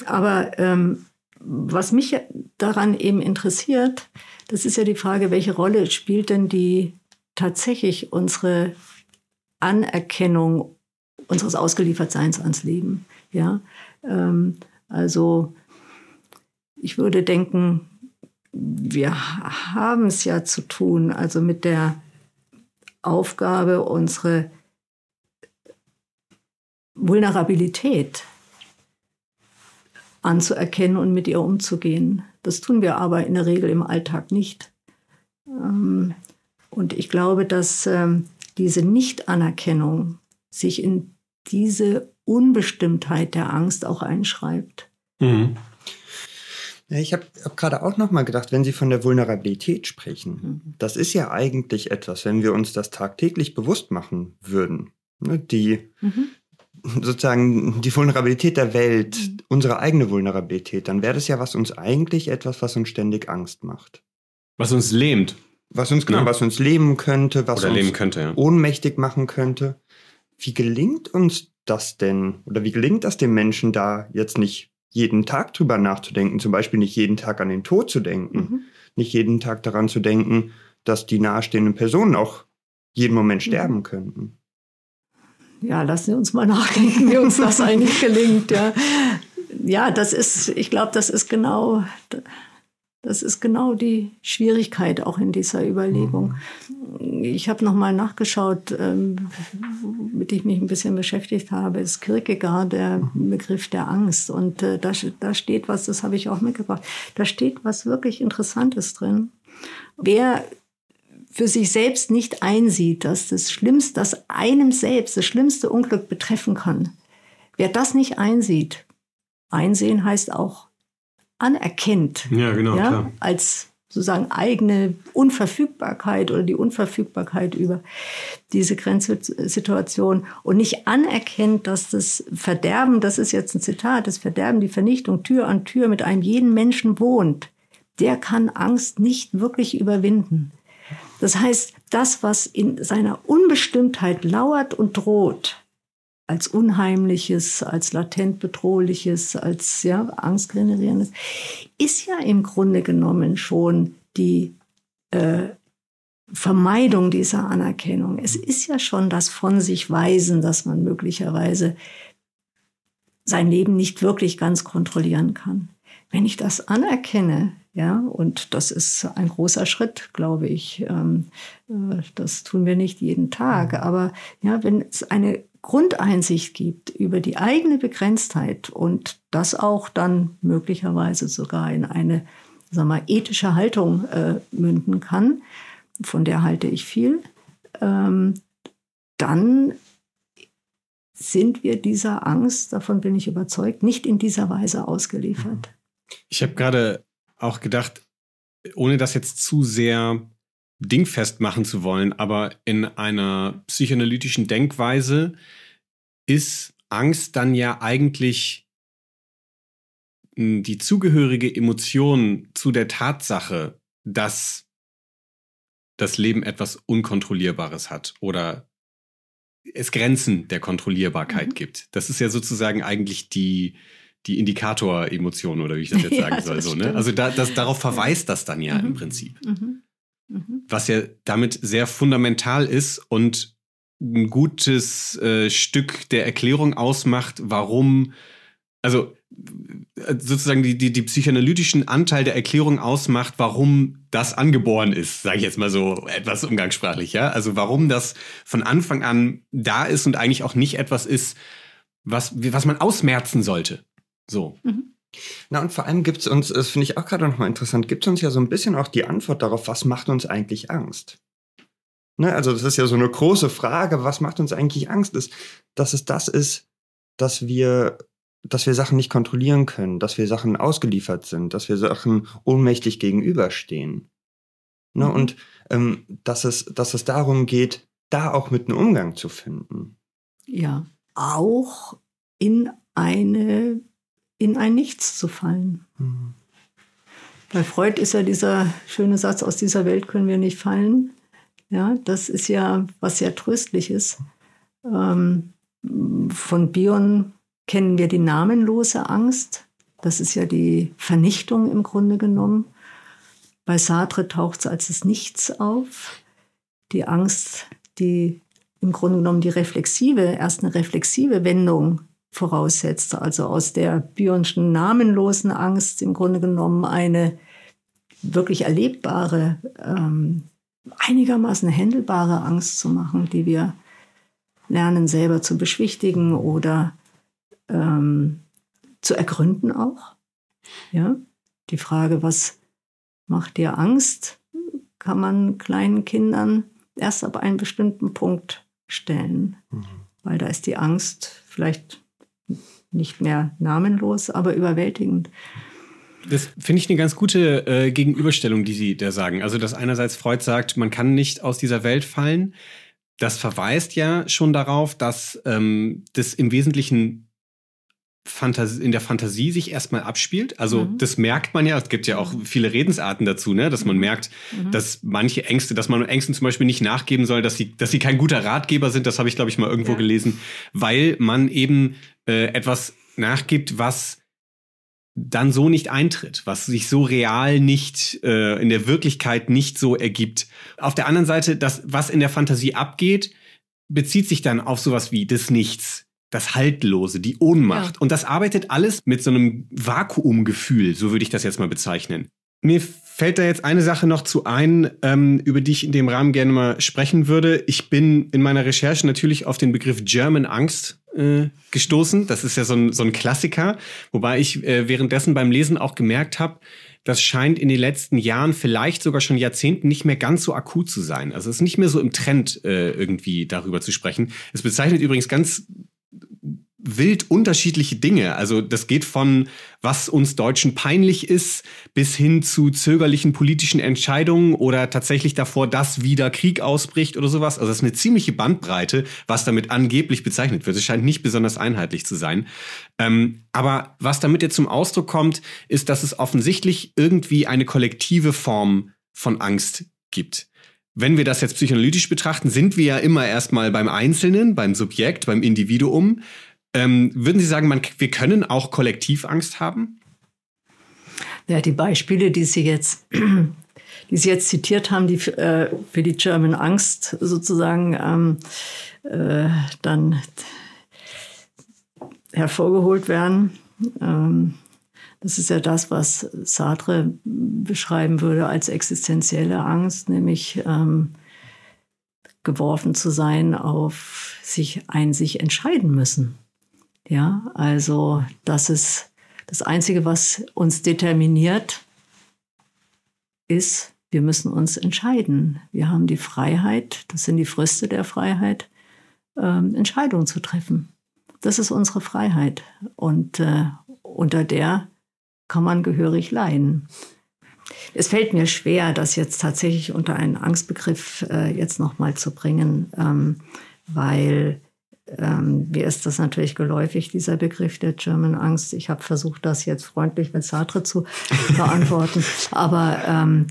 Aber ähm, was mich daran eben interessiert, das ist ja die Frage, welche Rolle spielt denn die tatsächlich unsere Anerkennung unseres Ausgeliefertseins ans Leben. Ja, ähm, also ich würde denken, wir haben es ja zu tun, also mit der Aufgabe, unsere Vulnerabilität anzuerkennen und mit ihr umzugehen. Das tun wir aber in der Regel im Alltag nicht. Ähm, und ich glaube, dass ähm, diese Nichtanerkennung sich in diese Unbestimmtheit der Angst auch einschreibt. Mhm. Ja, ich habe hab gerade auch noch mal gedacht, wenn Sie von der Vulnerabilität sprechen, mhm. das ist ja eigentlich etwas, wenn wir uns das tagtäglich bewusst machen würden, ne, die mhm. sozusagen die Vulnerabilität der Welt, mhm. unsere eigene Vulnerabilität, dann wäre das ja was uns eigentlich etwas, was uns ständig Angst macht. Was uns lähmt. Was uns genau, ja. was uns lähmen könnte, was Oder uns könnte, ja. ohnmächtig machen könnte. Wie gelingt uns das denn? Oder wie gelingt das dem Menschen da jetzt nicht jeden Tag drüber nachzudenken? Zum Beispiel nicht jeden Tag an den Tod zu denken. Mhm. Nicht jeden Tag daran zu denken, dass die nahestehenden Personen auch jeden Moment mhm. sterben könnten. Ja, lassen Sie uns mal nachdenken, wie uns das eigentlich gelingt. Ja, ja das ist, ich glaube, das ist genau das ist genau die Schwierigkeit auch in dieser Überlegung. Ich habe nochmal nachgeschaut, ähm, mit dem ich mich ein bisschen beschäftigt habe, ist Kierkegaard der Begriff der Angst. Und äh, da, da steht was, das habe ich auch mitgebracht, da steht was wirklich Interessantes drin. Wer für sich selbst nicht einsieht, dass das Schlimmste, dass einem selbst das schlimmste Unglück betreffen kann, wer das nicht einsieht, einsehen heißt auch anerkennt. Ja, genau. Ja, klar. Als sozusagen eigene Unverfügbarkeit oder die Unverfügbarkeit über diese Grenzsituation und nicht anerkennt, dass das Verderben, das ist jetzt ein Zitat, das Verderben, die Vernichtung Tür an Tür mit einem jeden Menschen wohnt, der kann Angst nicht wirklich überwinden. Das heißt, das, was in seiner Unbestimmtheit lauert und droht, als unheimliches, als latent bedrohliches, als ja, angstgenerierendes, ist ja im Grunde genommen schon die äh, Vermeidung dieser Anerkennung. Es ist ja schon das von sich Weisen, dass man möglicherweise sein Leben nicht wirklich ganz kontrollieren kann. Wenn ich das anerkenne, ja, und das ist ein großer Schritt, glaube ich. Ähm, äh, das tun wir nicht jeden Tag. Aber ja, wenn es eine Grundeinsicht gibt über die eigene Begrenztheit und das auch dann möglicherweise sogar in eine sagen wir, ethische Haltung äh, münden kann, von der halte ich viel, ähm, dann sind wir dieser Angst, davon bin ich überzeugt, nicht in dieser Weise ausgeliefert. Ich habe gerade auch gedacht, ohne das jetzt zu sehr dingfest machen zu wollen, aber in einer psychoanalytischen Denkweise ist Angst dann ja eigentlich hm, die zugehörige Emotion zu der Tatsache, dass das Leben etwas Unkontrollierbares hat oder es Grenzen der Kontrollierbarkeit mhm. gibt. Das ist ja sozusagen eigentlich die, die Indikator-Emotion oder wie ich das jetzt sagen ja, soll. So, ne? Also da, das, darauf verweist das dann ja mhm. im Prinzip. Mhm. Mhm. Was ja damit sehr fundamental ist und ein gutes äh, Stück der Erklärung ausmacht, warum, also äh, sozusagen die, die, die psychoanalytischen Anteil der Erklärung ausmacht, warum das angeboren ist, sage ich jetzt mal so etwas umgangssprachlich, ja. Also warum das von Anfang an da ist und eigentlich auch nicht etwas ist, was, was man ausmerzen sollte. So. Mhm. Na und vor allem gibt es uns, das finde ich auch gerade nochmal interessant, gibt es uns ja so ein bisschen auch die Antwort darauf, was macht uns eigentlich Angst? Ne, also das ist ja so eine große Frage, was macht uns eigentlich Angst? Ist, dass es das ist, dass wir, dass wir Sachen nicht kontrollieren können, dass wir Sachen ausgeliefert sind, dass wir Sachen ohnmächtig gegenüberstehen. Ne, mhm. Und ähm, dass, es, dass es darum geht, da auch mit einem Umgang zu finden. Ja, auch in eine in ein Nichts zu fallen. Mhm. Bei Freud ist ja dieser schöne Satz, aus dieser Welt können wir nicht fallen. Ja, das ist ja was sehr Tröstliches. Ähm, von Bion kennen wir die namenlose Angst. Das ist ja die Vernichtung im Grunde genommen. Bei Sartre taucht es als das Nichts auf. Die Angst, die im Grunde genommen die reflexive, erst eine reflexive Wendung voraussetzt. Also aus der Björnschen namenlosen Angst im Grunde genommen eine wirklich erlebbare, ähm, einigermaßen händelbare Angst zu machen, die wir lernen selber zu beschwichtigen oder ähm, zu ergründen auch. Ja, die Frage, was macht dir Angst, kann man kleinen Kindern erst ab einem bestimmten Punkt stellen, mhm. weil da ist die Angst vielleicht nicht mehr namenlos, aber überwältigend. Das finde ich eine ganz gute äh, Gegenüberstellung, die Sie da sagen. Also, dass einerseits Freud sagt, man kann nicht aus dieser Welt fallen. Das verweist ja schon darauf, dass ähm, das im Wesentlichen Fantasie, in der Fantasie sich erstmal abspielt. Also mhm. das merkt man ja. Es gibt ja auch viele Redensarten dazu, ne? dass man mhm. merkt, mhm. dass manche Ängste, dass man Ängsten zum Beispiel nicht nachgeben soll, dass sie, dass sie kein guter Ratgeber sind. Das habe ich, glaube ich, mal irgendwo ja. gelesen, weil man eben äh, etwas nachgibt, was dann so nicht eintritt, was sich so real nicht äh, in der Wirklichkeit nicht so ergibt. Auf der anderen Seite, das, was in der Fantasie abgeht, bezieht sich dann auf sowas wie das Nichts das Haltlose, die Ohnmacht. Ja. Und das arbeitet alles mit so einem Vakuumgefühl, so würde ich das jetzt mal bezeichnen. Mir fällt da jetzt eine Sache noch zu ein, ähm, über die ich in dem Rahmen gerne mal sprechen würde. Ich bin in meiner Recherche natürlich auf den Begriff German Angst äh, gestoßen. Das ist ja so ein, so ein Klassiker, wobei ich äh, währenddessen beim Lesen auch gemerkt habe, das scheint in den letzten Jahren, vielleicht sogar schon Jahrzehnten, nicht mehr ganz so akut zu sein. Also es ist nicht mehr so im Trend, äh, irgendwie darüber zu sprechen. Es bezeichnet übrigens ganz wild unterschiedliche Dinge. Also das geht von, was uns Deutschen peinlich ist, bis hin zu zögerlichen politischen Entscheidungen oder tatsächlich davor, dass wieder Krieg ausbricht oder sowas. Also das ist eine ziemliche Bandbreite, was damit angeblich bezeichnet wird. Es scheint nicht besonders einheitlich zu sein. Ähm, aber was damit jetzt zum Ausdruck kommt, ist, dass es offensichtlich irgendwie eine kollektive Form von Angst gibt. Wenn wir das jetzt psychoanalytisch betrachten, sind wir ja immer erstmal beim Einzelnen, beim Subjekt, beim Individuum. Ähm, würden Sie sagen, man, wir können auch Kollektivangst haben? Ja, die Beispiele, die Sie jetzt, die Sie jetzt zitiert haben, die äh, für die German Angst sozusagen ähm, äh, dann hervorgeholt werden. Ähm, das ist ja das, was Sartre beschreiben würde als existenzielle Angst, nämlich ähm, geworfen zu sein auf sich ein sich entscheiden müssen. Ja, also das ist das Einzige, was uns determiniert, ist, wir müssen uns entscheiden. Wir haben die Freiheit, das sind die Früchte der Freiheit, ähm, Entscheidungen zu treffen. Das ist unsere Freiheit und äh, unter der kann man gehörig leiden. Es fällt mir schwer, das jetzt tatsächlich unter einen Angstbegriff äh, jetzt nochmal zu bringen, ähm, weil ähm, mir ist das natürlich geläufig, dieser Begriff der German Angst. Ich habe versucht, das jetzt freundlich mit Sartre zu beantworten. Aber ähm,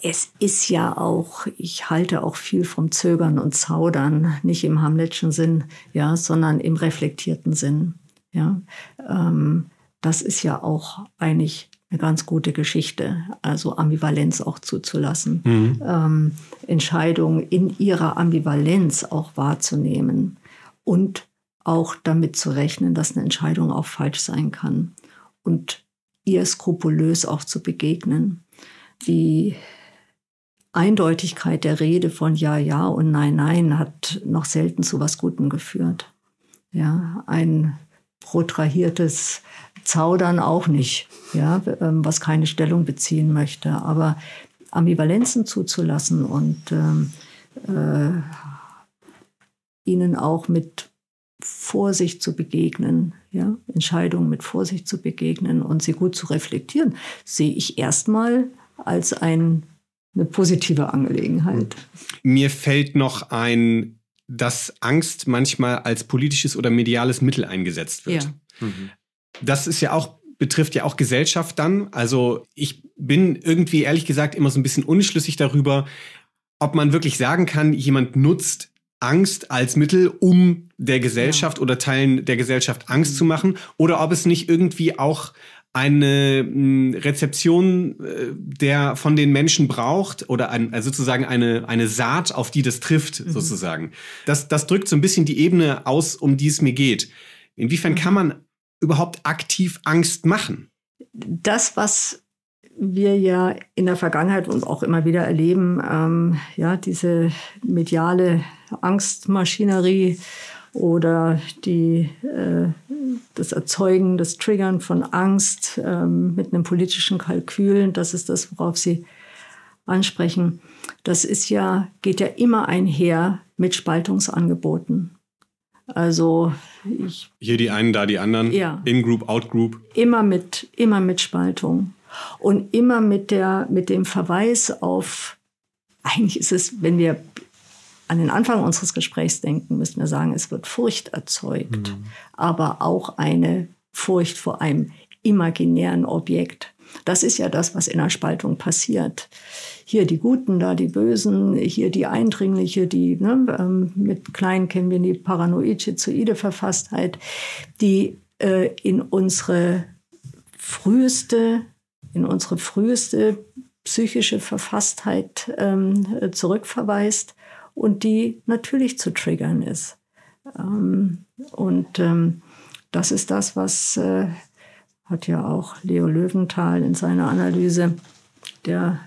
es ist ja auch, ich halte auch viel vom Zögern und Zaudern, nicht im Hamletschen Sinn, ja, sondern im reflektierten Sinn. Ja, ähm, das ist ja auch eigentlich eine ganz gute Geschichte, also Ambivalenz auch zuzulassen, mhm. ähm, Entscheidungen in ihrer Ambivalenz auch wahrzunehmen und auch damit zu rechnen, dass eine Entscheidung auch falsch sein kann und ihr skrupulös auch zu begegnen. Die Eindeutigkeit der Rede von Ja, Ja und Nein, Nein hat noch selten zu was Gutem geführt. Ja, ein protrahiertes Zaudern auch nicht, ja, ähm, was keine Stellung beziehen möchte. Aber Ambivalenzen zuzulassen und ähm, äh, ihnen auch mit Vorsicht zu begegnen, ja, Entscheidungen mit Vorsicht zu begegnen und sie gut zu reflektieren, sehe ich erstmal als ein, eine positive Angelegenheit. Mir fällt noch ein, dass Angst manchmal als politisches oder mediales Mittel eingesetzt wird. Ja. Mhm das ist ja auch betrifft ja auch Gesellschaft dann. Also ich bin irgendwie ehrlich gesagt immer so ein bisschen unschlüssig darüber, ob man wirklich sagen kann, jemand nutzt Angst als Mittel, um der Gesellschaft ja. oder Teilen der Gesellschaft Angst mhm. zu machen, oder ob es nicht irgendwie auch eine hm, Rezeption äh, der von den Menschen braucht oder ein, also sozusagen eine, eine Saat, auf die das trifft, mhm. sozusagen. Das, das drückt so ein bisschen die Ebene aus, um die es mir geht. Inwiefern mhm. kann man überhaupt aktiv Angst machen? Das, was wir ja in der Vergangenheit und auch immer wieder erleben, ähm, ja, diese mediale Angstmaschinerie oder die, äh, das Erzeugen, das Triggern von Angst ähm, mit einem politischen Kalkül, das ist das, worauf Sie ansprechen. Das ist ja, geht ja immer einher mit Spaltungsangeboten. Also ich, Hier die einen, da die anderen. Ja. In-Group, Out-Group. Immer mit, immer mit Spaltung. Und immer mit, der, mit dem Verweis auf, eigentlich ist es, wenn wir an den Anfang unseres Gesprächs denken, müssen wir sagen, es wird Furcht erzeugt, mhm. aber auch eine Furcht vor einem imaginären Objekt. Das ist ja das, was in der Spaltung passiert hier die Guten, da die Bösen, hier die Eindringliche, die ne, ähm, mit klein kennen wir die paranoid-schizoide Verfasstheit, die äh, in unsere früheste, in unsere früheste psychische Verfasstheit ähm, zurückverweist und die natürlich zu triggern ist. Ähm, und ähm, das ist das, was äh, hat ja auch Leo Löwenthal in seiner Analyse der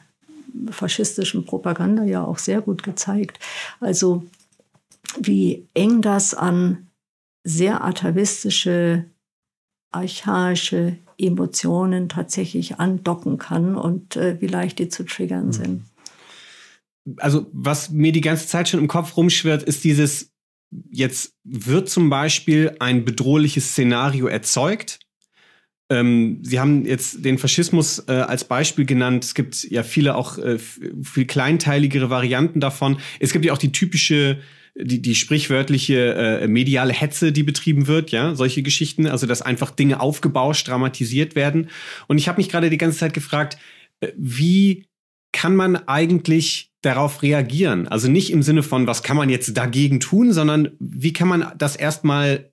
faschistischen Propaganda ja auch sehr gut gezeigt. Also wie eng das an sehr atavistische, archaische Emotionen tatsächlich andocken kann und äh, wie leicht die zu triggern mhm. sind. Also was mir die ganze Zeit schon im Kopf rumschwirrt, ist dieses, jetzt wird zum Beispiel ein bedrohliches Szenario erzeugt ähm, Sie haben jetzt den Faschismus äh, als Beispiel genannt. Es gibt ja viele auch äh, viel kleinteiligere Varianten davon. Es gibt ja auch die typische die, die sprichwörtliche äh, mediale Hetze, die betrieben wird, ja, solche Geschichten, also dass einfach Dinge aufgebauscht, dramatisiert werden. Und ich habe mich gerade die ganze Zeit gefragt, äh, wie kann man eigentlich darauf reagieren? Also nicht im Sinne von, was kann man jetzt dagegen tun, sondern wie kann man das erstmal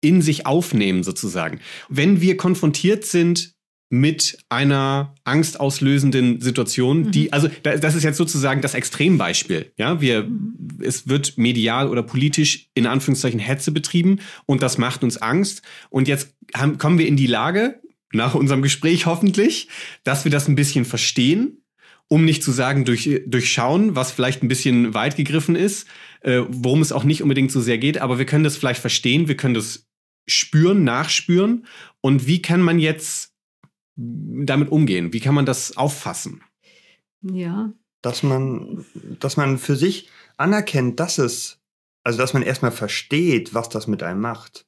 in sich aufnehmen sozusagen. Wenn wir konfrontiert sind mit einer angstauslösenden Situation, die, mhm. also das ist jetzt sozusagen das Extrembeispiel. Ja, wir, mhm. es wird medial oder politisch in Anführungszeichen Hetze betrieben und das macht uns Angst. Und jetzt haben, kommen wir in die Lage, nach unserem Gespräch hoffentlich, dass wir das ein bisschen verstehen, um nicht zu sagen durch, durchschauen, was vielleicht ein bisschen weit gegriffen ist, äh, worum es auch nicht unbedingt so sehr geht, aber wir können das vielleicht verstehen, wir können das spüren, nachspüren. Und wie kann man jetzt damit umgehen? Wie kann man das auffassen? Ja. Dass man, dass man für sich anerkennt, dass es, also dass man erstmal versteht, was das mit einem macht.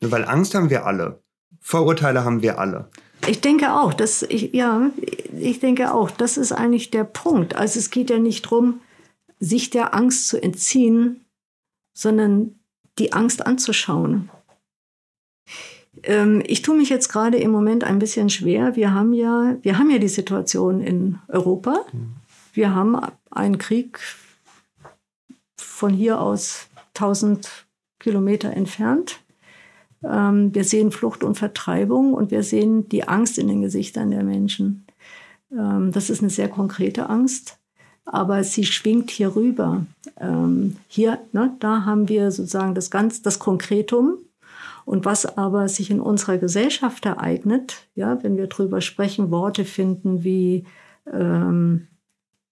Weil Angst haben wir alle. Vorurteile haben wir alle. Ich denke auch, dass ich, ja, ich denke auch, das ist eigentlich der Punkt. Also es geht ja nicht darum, sich der Angst zu entziehen, sondern die Angst anzuschauen. Ähm, ich tue mich jetzt gerade im Moment ein bisschen schwer. Wir haben ja, wir haben ja die Situation in Europa. Wir haben einen Krieg von hier aus 1000 Kilometer entfernt. Ähm, wir sehen Flucht und Vertreibung und wir sehen die Angst in den Gesichtern der Menschen. Ähm, das ist eine sehr konkrete Angst, aber sie schwingt hier rüber. hier, ne, da haben wir sozusagen das ganz, das Konkretum und was aber sich in unserer Gesellschaft ereignet, ja, wenn wir darüber sprechen, Worte finden wie ähm,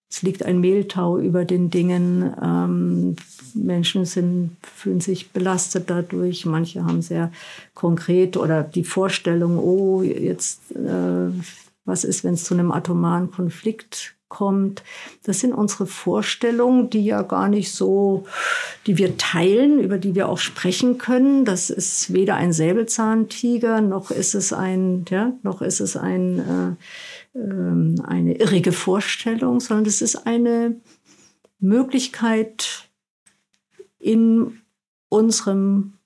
es liegt ein Mehltau über den Dingen, ähm, Menschen sind, fühlen sich belastet dadurch, manche haben sehr konkret oder die Vorstellung, oh, jetzt, äh, was ist, wenn es zu einem atomaren Konflikt kommt. Das sind unsere Vorstellungen, die ja gar nicht so, die wir teilen, über die wir auch sprechen können. Das ist weder ein Säbelzahntiger, noch ist es ein, ja, noch ist es ein, äh, äh, eine irrige Vorstellung, sondern es ist eine Möglichkeit in unserem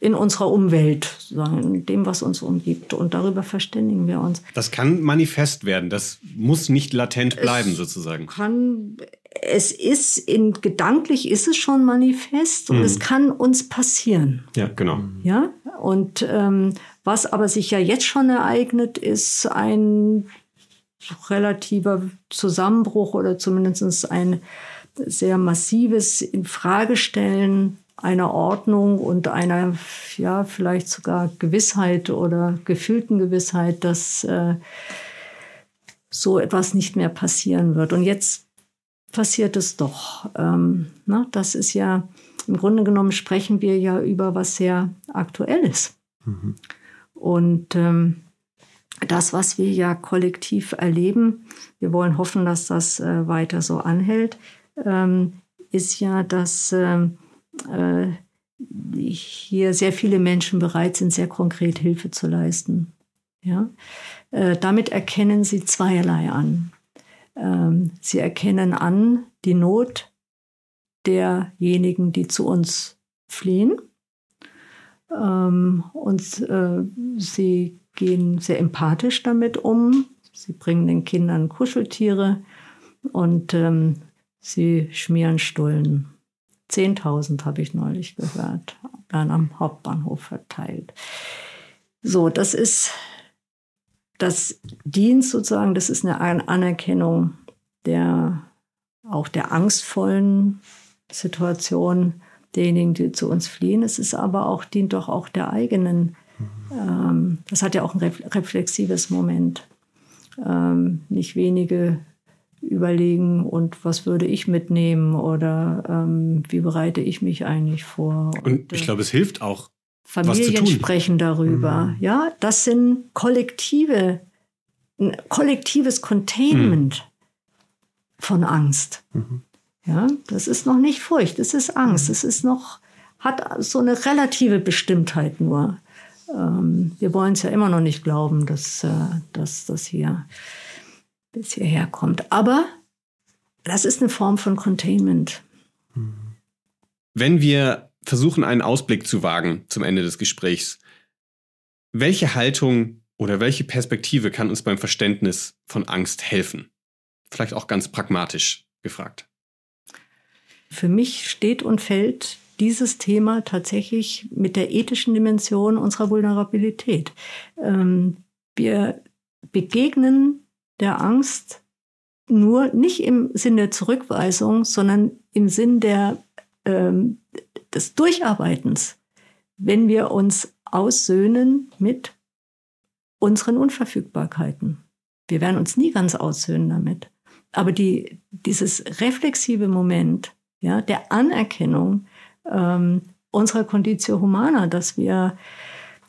in unserer Umwelt, in dem, was uns umgibt. Und darüber verständigen wir uns. Das kann manifest werden. Das muss nicht latent bleiben, es sozusagen. Kann, es ist in, gedanklich ist es schon manifest und mhm. es kann uns passieren. Ja, genau. Ja, und ähm, was aber sich ja jetzt schon ereignet, ist ein relativer Zusammenbruch oder zumindest ein sehr massives Infragestellen einer Ordnung und einer, ja, vielleicht sogar Gewissheit oder gefühlten Gewissheit, dass äh, so etwas nicht mehr passieren wird. Und jetzt passiert es doch. Ähm, na, das ist ja, im Grunde genommen sprechen wir ja über was sehr Aktuelles. Mhm. Und ähm, das, was wir ja kollektiv erleben, wir wollen hoffen, dass das äh, weiter so anhält, ähm, ist ja, dass ähm, äh, hier sehr viele Menschen bereit sind, sehr konkret Hilfe zu leisten. Ja? Äh, damit erkennen sie zweierlei an. Ähm, sie erkennen an die Not derjenigen, die zu uns fliehen. Ähm, und äh, sie gehen sehr empathisch damit um. Sie bringen den Kindern Kuscheltiere und ähm, sie schmieren Stullen. 10.000 habe ich neulich gehört, dann am Hauptbahnhof verteilt. So, das ist das Dienst sozusagen, das ist eine Anerkennung der auch der angstvollen Situation derjenigen, die zu uns fliehen. Es ist aber auch, dient doch auch der eigenen, ähm, das hat ja auch ein reflexives Moment. Ähm, nicht wenige überlegen und was würde ich mitnehmen oder ähm, wie bereite ich mich eigentlich vor. Und, und ich glaube, es hilft auch. Familien sprechen darüber. Mhm. Ja, das sind kollektive, ein kollektives Containment mhm. von Angst. Mhm. Ja, das ist noch nicht Furcht, es ist Angst. Mhm. Es ist noch, hat so eine relative Bestimmtheit nur. Ähm, wir wollen es ja immer noch nicht glauben, dass, äh, dass das hier bis hierher kommt. Aber das ist eine Form von Containment. Wenn wir versuchen, einen Ausblick zu wagen zum Ende des Gesprächs, welche Haltung oder welche Perspektive kann uns beim Verständnis von Angst helfen? Vielleicht auch ganz pragmatisch gefragt. Für mich steht und fällt dieses Thema tatsächlich mit der ethischen Dimension unserer Vulnerabilität. Ähm, wir begegnen der Angst nur nicht im Sinn der Zurückweisung, sondern im Sinn der, ähm, des Durcharbeitens, wenn wir uns aussöhnen mit unseren Unverfügbarkeiten. Wir werden uns nie ganz aussöhnen damit. Aber die, dieses reflexive Moment ja, der Anerkennung ähm, unserer Conditio Humana, dass wir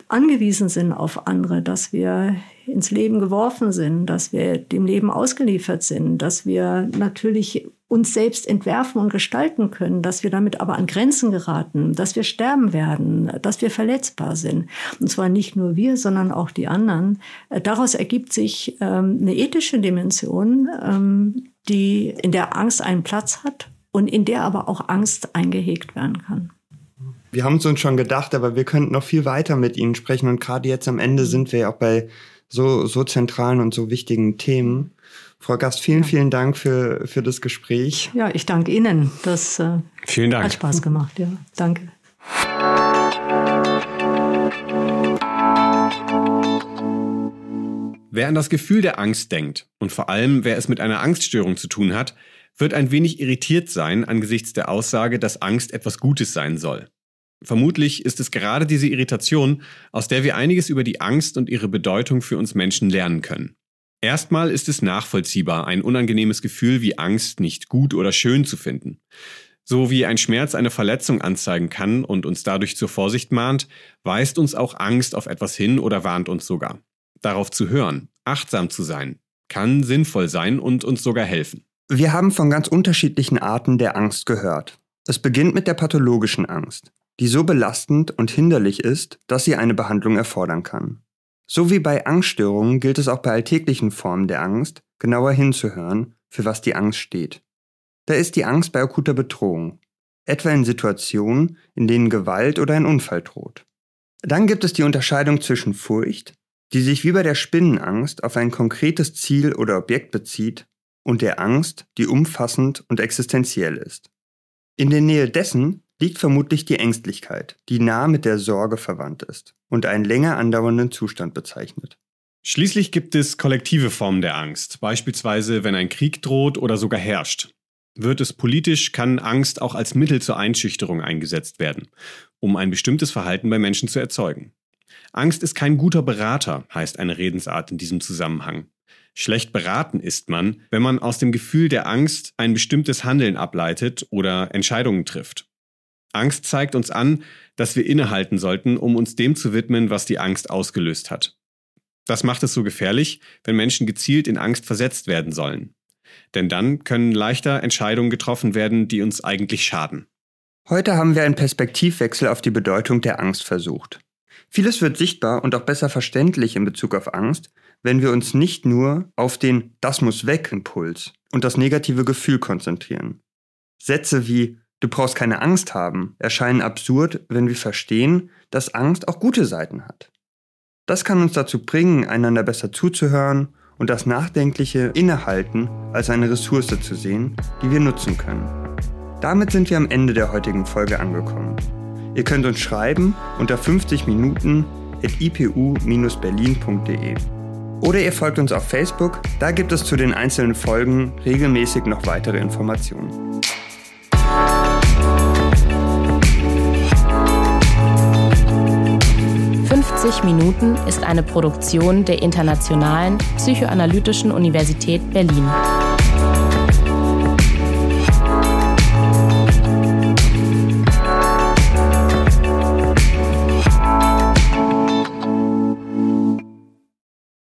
angewiesen sind auf andere, dass wir ins Leben geworfen sind, dass wir dem Leben ausgeliefert sind, dass wir natürlich uns selbst entwerfen und gestalten können, dass wir damit aber an Grenzen geraten, dass wir sterben werden, dass wir verletzbar sind. Und zwar nicht nur wir, sondern auch die anderen. Äh, daraus ergibt sich ähm, eine ethische Dimension, ähm, die in der Angst einen Platz hat und in der aber auch Angst eingehegt werden kann. Wir haben es uns schon gedacht, aber wir könnten noch viel weiter mit Ihnen sprechen. Und gerade jetzt am Ende sind wir ja auch bei so, so zentralen und so wichtigen Themen. Frau Gast, vielen, ja. vielen Dank für, für das Gespräch. Ja, ich danke Ihnen. Das äh, vielen Dank. hat Spaß gemacht. Ja, danke. Wer an das Gefühl der Angst denkt und vor allem wer es mit einer Angststörung zu tun hat, wird ein wenig irritiert sein angesichts der Aussage, dass Angst etwas Gutes sein soll. Vermutlich ist es gerade diese Irritation, aus der wir einiges über die Angst und ihre Bedeutung für uns Menschen lernen können. Erstmal ist es nachvollziehbar, ein unangenehmes Gefühl wie Angst nicht gut oder schön zu finden. So wie ein Schmerz eine Verletzung anzeigen kann und uns dadurch zur Vorsicht mahnt, weist uns auch Angst auf etwas hin oder warnt uns sogar. Darauf zu hören, achtsam zu sein, kann sinnvoll sein und uns sogar helfen. Wir haben von ganz unterschiedlichen Arten der Angst gehört. Es beginnt mit der pathologischen Angst die so belastend und hinderlich ist, dass sie eine Behandlung erfordern kann. So wie bei Angststörungen gilt es auch bei alltäglichen Formen der Angst, genauer hinzuhören, für was die Angst steht. Da ist die Angst bei akuter Bedrohung, etwa in Situationen, in denen Gewalt oder ein Unfall droht. Dann gibt es die Unterscheidung zwischen Furcht, die sich wie bei der Spinnenangst auf ein konkretes Ziel oder Objekt bezieht, und der Angst, die umfassend und existenziell ist. In der Nähe dessen liegt vermutlich die Ängstlichkeit, die nah mit der Sorge verwandt ist und einen länger andauernden Zustand bezeichnet. Schließlich gibt es kollektive Formen der Angst, beispielsweise wenn ein Krieg droht oder sogar herrscht. Wird es politisch, kann Angst auch als Mittel zur Einschüchterung eingesetzt werden, um ein bestimmtes Verhalten bei Menschen zu erzeugen. Angst ist kein guter Berater, heißt eine Redensart in diesem Zusammenhang. Schlecht beraten ist man, wenn man aus dem Gefühl der Angst ein bestimmtes Handeln ableitet oder Entscheidungen trifft. Angst zeigt uns an, dass wir innehalten sollten, um uns dem zu widmen, was die Angst ausgelöst hat. Das macht es so gefährlich, wenn Menschen gezielt in Angst versetzt werden sollen. Denn dann können leichter Entscheidungen getroffen werden, die uns eigentlich schaden. Heute haben wir einen Perspektivwechsel auf die Bedeutung der Angst versucht. Vieles wird sichtbar und auch besser verständlich in Bezug auf Angst, wenn wir uns nicht nur auf den Das muss weg Impuls und das negative Gefühl konzentrieren. Sätze wie Du brauchst keine Angst haben erscheinen absurd, wenn wir verstehen, dass Angst auch gute Seiten hat. Das kann uns dazu bringen, einander besser zuzuhören und das nachdenkliche Innehalten als eine Ressource zu sehen, die wir nutzen können. Damit sind wir am Ende der heutigen Folge angekommen. Ihr könnt uns schreiben unter 50 Minuten at ipu-berlin.de. Oder ihr folgt uns auf Facebook, da gibt es zu den einzelnen Folgen regelmäßig noch weitere Informationen. 50 Minuten ist eine Produktion der Internationalen Psychoanalytischen Universität Berlin.